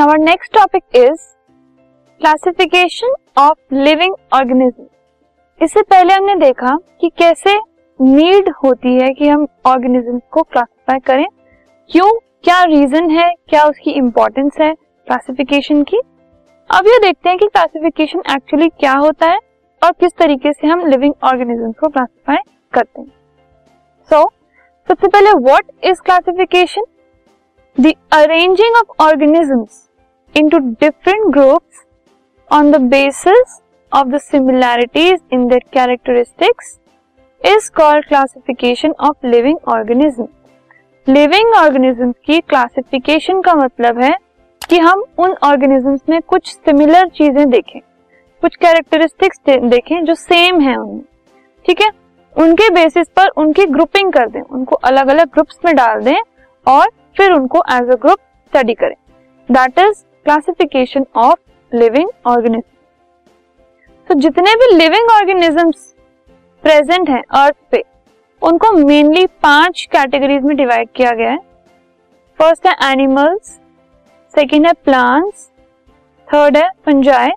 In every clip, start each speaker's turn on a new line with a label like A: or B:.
A: Our next topic is classification of living organism इससे पहले हमने देखा कि कैसे नीड होती है कि हम ऑर्गेनिज्म को क्लासिफाई करें। क्यों? क्या रीजन है? क्या उसकी इंपॉर्टेंस है क्लासिफिकेशन की? अब ये देखते हैं कि क्लासिफिकेशन एक्चुअली क्या होता है और किस तरीके से हम लिविंग ऑर्गेनिज्म को क्लासिफाई करते हैं। सो so, सबसे पहले what is classification the arranging of organisms into different groups on the basis of the similarities in their characteristics is called classification of living organism living organism की classification का मतलब है कि हम उन ऑर्गेनिजम्स में कुछ सिमिलर चीज़ें देखें, कुछ कैरेक्टरिस्टिक्स देखें जो सेम है उनमें, ठीक है? उनके बेसिस पर उनकी ग्रुपिंग कर दें, उनको अलग अलग ग्रुप्स में डाल दें और फिर उनको एज अ ग्रुप स्टडी करें। That is classification of living organism तो जितने भी लिविंग ऑर्गेनिजम्स प्रेजेंट हैं अर्थ पे, उनको मेनली पाँच कैटेगरीज में डिवाइड किया गया है. फ़र्स्ट है एनिमल्स सेकेंड है प्लांट्स थर्ड है पंजाय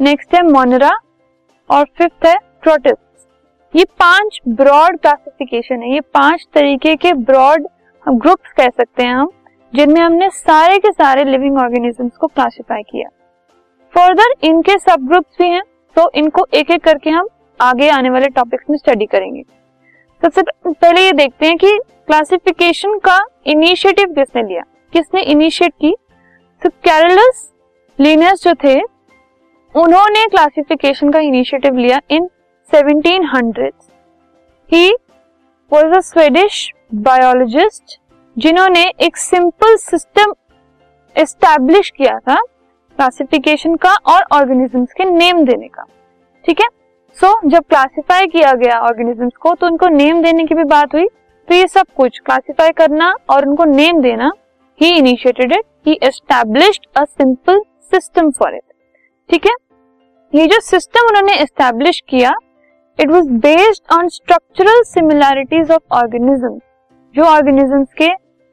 A: नेक्स्ट है मोनरा और फिफ्थ है प्रोटिस्ट ये पाँच ब्रॉड क्लासिफिकेशन है. ये पाँच तरीके के ब्रॉड ग्रुप्स कह सकते हैं हम. जिनमें हमने सारे के सारे लिविंग ऑर्गेनिजम्स को क्लासिफाई किया। फर्दर इनके सब ग्रुप्स भी हैं तो इनको एक एक करके हम आगे आने वाले टॉपिक्स में स्टडी करेंगे। सबसे पहले ये देखते हैं कि क्लासिफिकेशन का इनिशिएटिव किसने लिया? किसने इनिशिएट की? तो कैरलस लीनियस जो थे, उन्होंने क्लासिफिकेशन का इनिशिएटिव लिया in 1700 he was a Swedish biologist जिन्होंने एक सिंपल सिस्टम एस्टैब्लिश किया था क्लासिफिकेशन का और ऑर्गेनिजम्स के नेम देने का। ठीक है? सो so, जब क्लासिफाई किया गया ऑर्गेनिजम्स को तो उनको नेम देने की भी बात हुई। तो ये सब कुछ क्लासिफाई करना और उनको नेम देना ही initiated it he established a simple system for it ठीक है? ये जो सिस्टम उन्होंने एस्टेब्लिश किया it was based on structural similarities of organism जो ऑर्गेनिजम्स के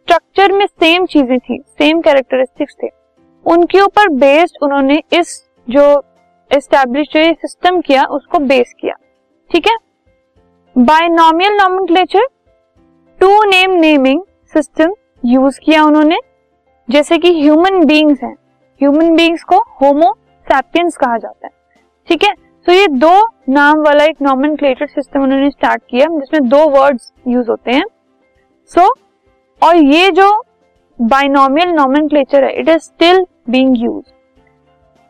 A: स्ट्रक्चर में सेम चीज़ें थी सेम कैरेक्टरिस्टिक्स थे। उनके ऊपर बेस्ड उन्होंने इस जो एस्टेब्लिश जो सिस्टम किया उसको बेस किया। ठीक है? Binomial nomenclature to name naming system use किया उन्होंने। जैसे कि ह्यूमन बींग्स हैं। ह्यूमन बींग्स को होमो सैपियंस कहा जाता है। ठीक है? तो ये दो नाम वाला एक नॉमन सिस्टम उन्होंने स्टार्ट किया जिसमें दो वर्ड्स यूज़ होते हैं। सो so, और ये जो बाइनोमियल नॉमन है it is still being used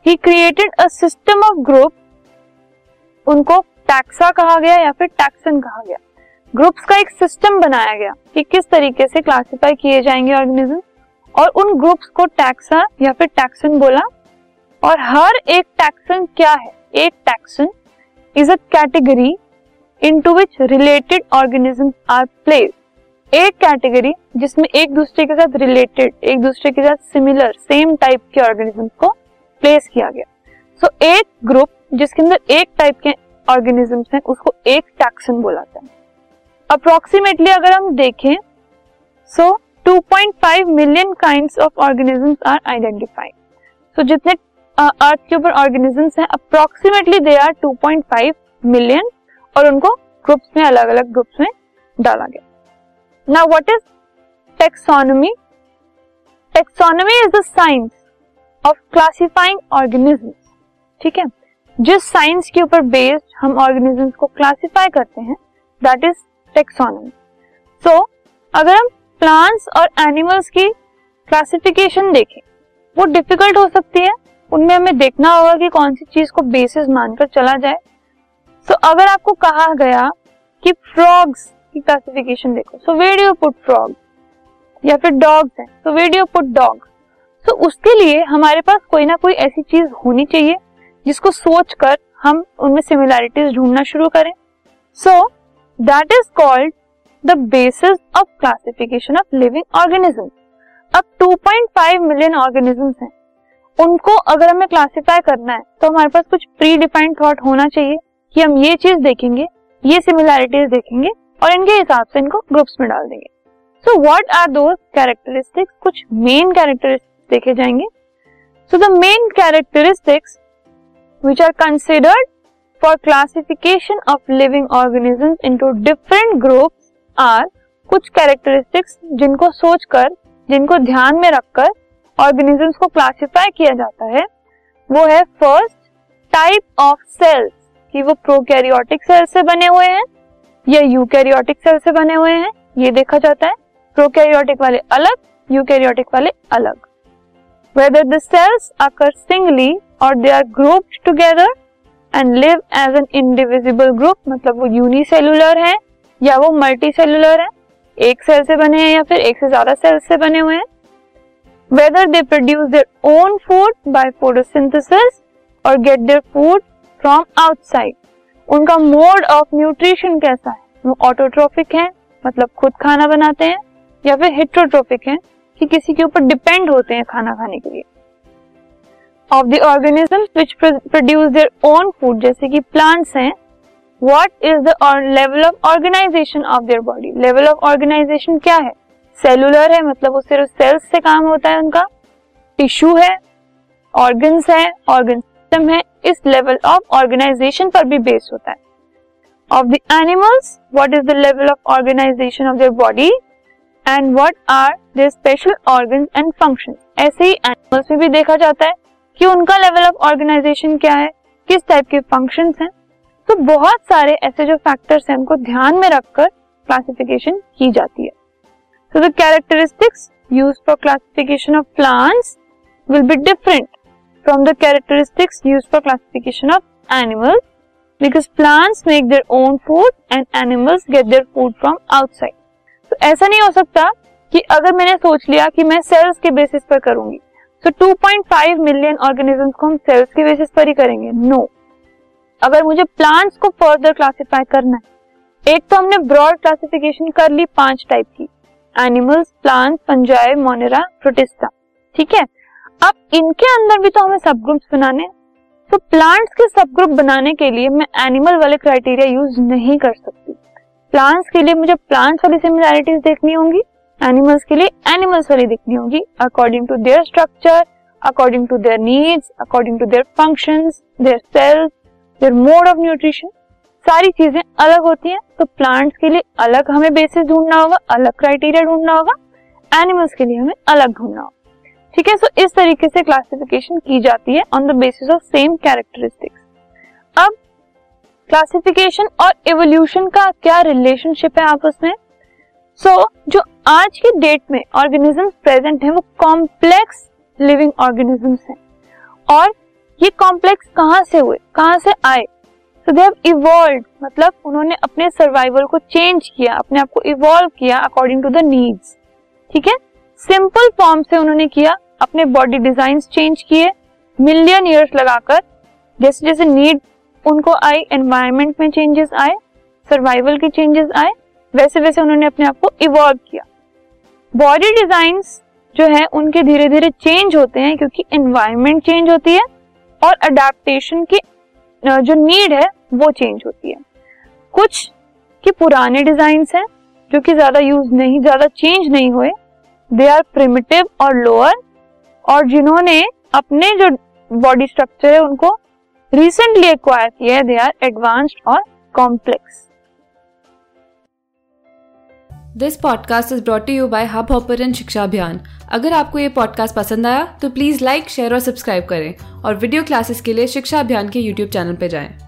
A: he created a system of group उनको टैक्सा कहा गया या फिर टैक्सन कहा गया। ग्रुप्स का एक सिस्टम बनाया गया कि किस तरीके से क्लासिफाई किए जाएँगे ऑर्गेनिज्म और उन ग्रुप्स को टैक्सा या फिर टैक्सन बोला। और हर एक टैक्सन क्या है? एक taxon is a category into which related organism are place एक कैटेगरी जिसमें एक दूसरे के साथ रिलेटेड एक दूसरे के साथ सिमिलर सेम टाइप के ऑर्गेनिज्म को प्लेस किया गया। सो so, एक ग्रुप जिसके अंदर एक टाइप के ऑर्गेनिज्म हैं उसको एक टैक्सन बोला जाता है। अप्रोक्सीमेटली अगर हम देखें so so, 2.5 million kinds of organisms are identified so जितने अर्थ के ऊपर ऑर्गेनिजम्स हैं अप्रोक्सीमेटली दे आर 2.5 मिलियन और उनको ग्रुप्स में अलग अलग ग्रुप्स में डाला गया। Now what is taxonomy taxonomy is the science of classifying organism ठीक है? जिस साइंस के ऊपर बेस्ड हम ऑर्गेनिजम्स को क्लासिफाई करते हैं दैट इज़ टेक्सोनॉमी सो अगर हम प्लांट्स और एनिमल्स की क्लासिफिकेशन देखें वो डिफ़िकल्ट हो सकती है। उनमें हमें देखना होगा कि कौन सी चीज़ को बेसिस मानकर चला जाए। सो so, अगर आपको कहा गया कि फ्रॉग्स की क्लासिफिकेशन देखो। So where'd you put frog या फिर डॉग्स है। So where'd you put dog so उसके लिए हमारे पास कोई ना कोई ऐसी चीज़ होनी चाहिए जिसको सोच कर हम उनमें सिमिलैरिटीज ढूंढना शुरू करें। So that is called the basis of classification of living organism अब 2.5 मिलियन ऑर्गेनिजम्स हैं। उनको अगर हमें क्लासिफाई करना है तो हमारे पास कुछ प्री डिफाइंड थॉट होना चाहिए कि हम ये चीज़ देखेंगे, ये सिमिलैरिटीज देखेंगे और इनके हिसाब से इनको ग्रुप्स में डाल देंगे। So what are the characteristics कुछ मेन कैरेक्टरिस्टिक्स देखे जाएँगे। So the main characteristics which are considered for classification of living organism into different groups are कुछ कैरेक्टरिस्टिक्स जिनको सोचकर, जिनको ध्यान में रखकर ऑर्गेनिजम्स को क्लासिफाई किया जाता है। वो है फ़र्स्ट टाइप ऑफ़ सेल्स कि वो प्रोकैरियोटिक सेल से बने हुए हैं। या यूकैरियोटिक सेल से बने हुए हैं, ये देखा जाता है। प्रोकैरियोटिक वाले अलग यूकैरियोटिक वाले अलग। Whether the cells occur singly और they are grouped together and live as an indivisible group मतलब वो यूनिसेलुलर है या वो मल्टी सेलुलर है, एक सेल से बने हैं या फिर एक से ज़्यादा सेल से बने हुए हैं। Whether they produce their own food by photosynthesis और get their food from outside उनका मोड ऑफ़ न्यूट्रिशन कैसा है? वो ऑटोट्रोफिक है मतलब खुद खाना बनाते हैं, या फिर हिट्रोट्रोफिक है कि किसी के ऊपर डिपेंड होते हैं खाना खाने के लिए। Of the organism which produce their own food जैसे कि प्लांट्स हैं what is the level of organisation of their body level of organisation क्या है? सेलुलर है मतलब वो सिर्फ़ सेल्स से काम होता है उनका। टिश्यू है ऑर्गन्स है ऑर्गन सिस्टम है, इस लेवल ऑफ़ ऑर्गेनाइजेशन पर भी बेस्ड होता है। Of the animals what is the level of organisation of their body and what are their special organ and function ऐसे ही एनिमल्स में भी देखा जाता है कि उनका लेवल ऑफ़ ऑर्गेनाइजेशन क्या है, किस टाइप के फ़ंक्शन हैं। तो बहुत सारे ऐसे जो फैक्टर्स हैं, उनको ध्यान में रखकर क्लासिफिकेशन की जाती है। So the characteristics used for classification of plants will be different from the characteristics used for classification of animals, because plants make their own food and animals get their food from outside. तो ऐसा नहीं हो सकता कि अगर मैंने सोच लिया कि मैं सेल्स के बेसिस पर करूँगी तो so 2.5 मिलियन ऑर्गेनिजम्स को हम सेल्स के बेसिस पर ही करेंगे नो no. अगर मुझे प्लांट्स को फर्दर क्लासिफाई करना है, एक तो हमने ब्रॉड क्लासिफिकेशन कर ली पाँच टाइप की animals plant fungi Monera Protista ठीक है अब इनके अंदर भी तो हमें सब ग्रुप्स बनाने तो प्लांट्स के सब ग्रुप बनाने के लिए मैं एनिमल वाले क्राइटेरिया यूज़ नहीं कर सकती। प्लांट्स के लिए मुझे प्लांट्स वाली सिमिलैरिटीज देखनी होंगी एनिमल्स के लिए एनिमल्स वाली देखनी होगी according to their structure according to their needs according to their function their cells their mode of nutrition सारी चीज़ें अलग होती हैं तो प्लांट्स के लिए अलग हमें बेसिस ढूंढना होगा, अलग क्राइटेरिया ढूंढना होगा एनिमल्स के लिए हमें अलग ढूंढना होगा। ठीक है? सो इस तरीके से क्लासिफिकेशन की जाती है on the basis of same characteristics अब क्लासिफिकेशन और एवोल्यूशन का क्या रिलेशनशिप है आपस में? सो so, जो आज की डेट में ऑर्गेनिजम्स प्रेजेंट हैं वो कॉम्प्लेक्स लिविंग ऑर्गेनिजम्स हैं। और ये कॉम्प्लेक्स कहाँ से हुए? कहाँ से आए? सो दे हैव इवॉल्व मतलब उन्होंने अपने सर्वाइवल को चेंज किया अपने आप को इवॉल्व किया अकॉर्डिंग टू द नीड्स ठीक है? सिंपल फॉर्म से उन्होंने किया अपने बॉडी डिज़ाइन चेंज किए मिलियन ईयर्स लगाकर, जैसे जैसे नीड उनको आई एनवायरमेंट में चेंजेस आए सर्वाइवल के चेंजेस आए, वैसे वैसे उन्होंने अपने आप को इवॉल्व किया। बॉडी डिज़ाइन जो है, उनके धीरे धीरे चेंज होते हैं क्योंकि एनवायरमेंट चेंज होती है और अडेप्टेशन की जो नीड है, वो चेंज होती है। कुछ के पुराने डिज़ाइन हैं, जो कि ज़्यादा यूज़ नहीं, ज़्यादा चेंज नहीं हुए दे आर प्रिमिटिव और लोअर और जिन्होंने अपने जो बॉडी स्ट्रक्चर है, उनको रिसेंटली एक्वायर किया है दे आर एडवांस्ड और complex
B: this podcast is brought you by Hubhopper शिक्षा अभियान अगर आपको ये पॉडकास्ट पसंद आया तो प्लीज़ लाइक शेयर और सब्सक्राइब करें और वीडियो क्लासेस के लिए शिक्षा अभियान के यूट्यूब चैनल पर जाएँ।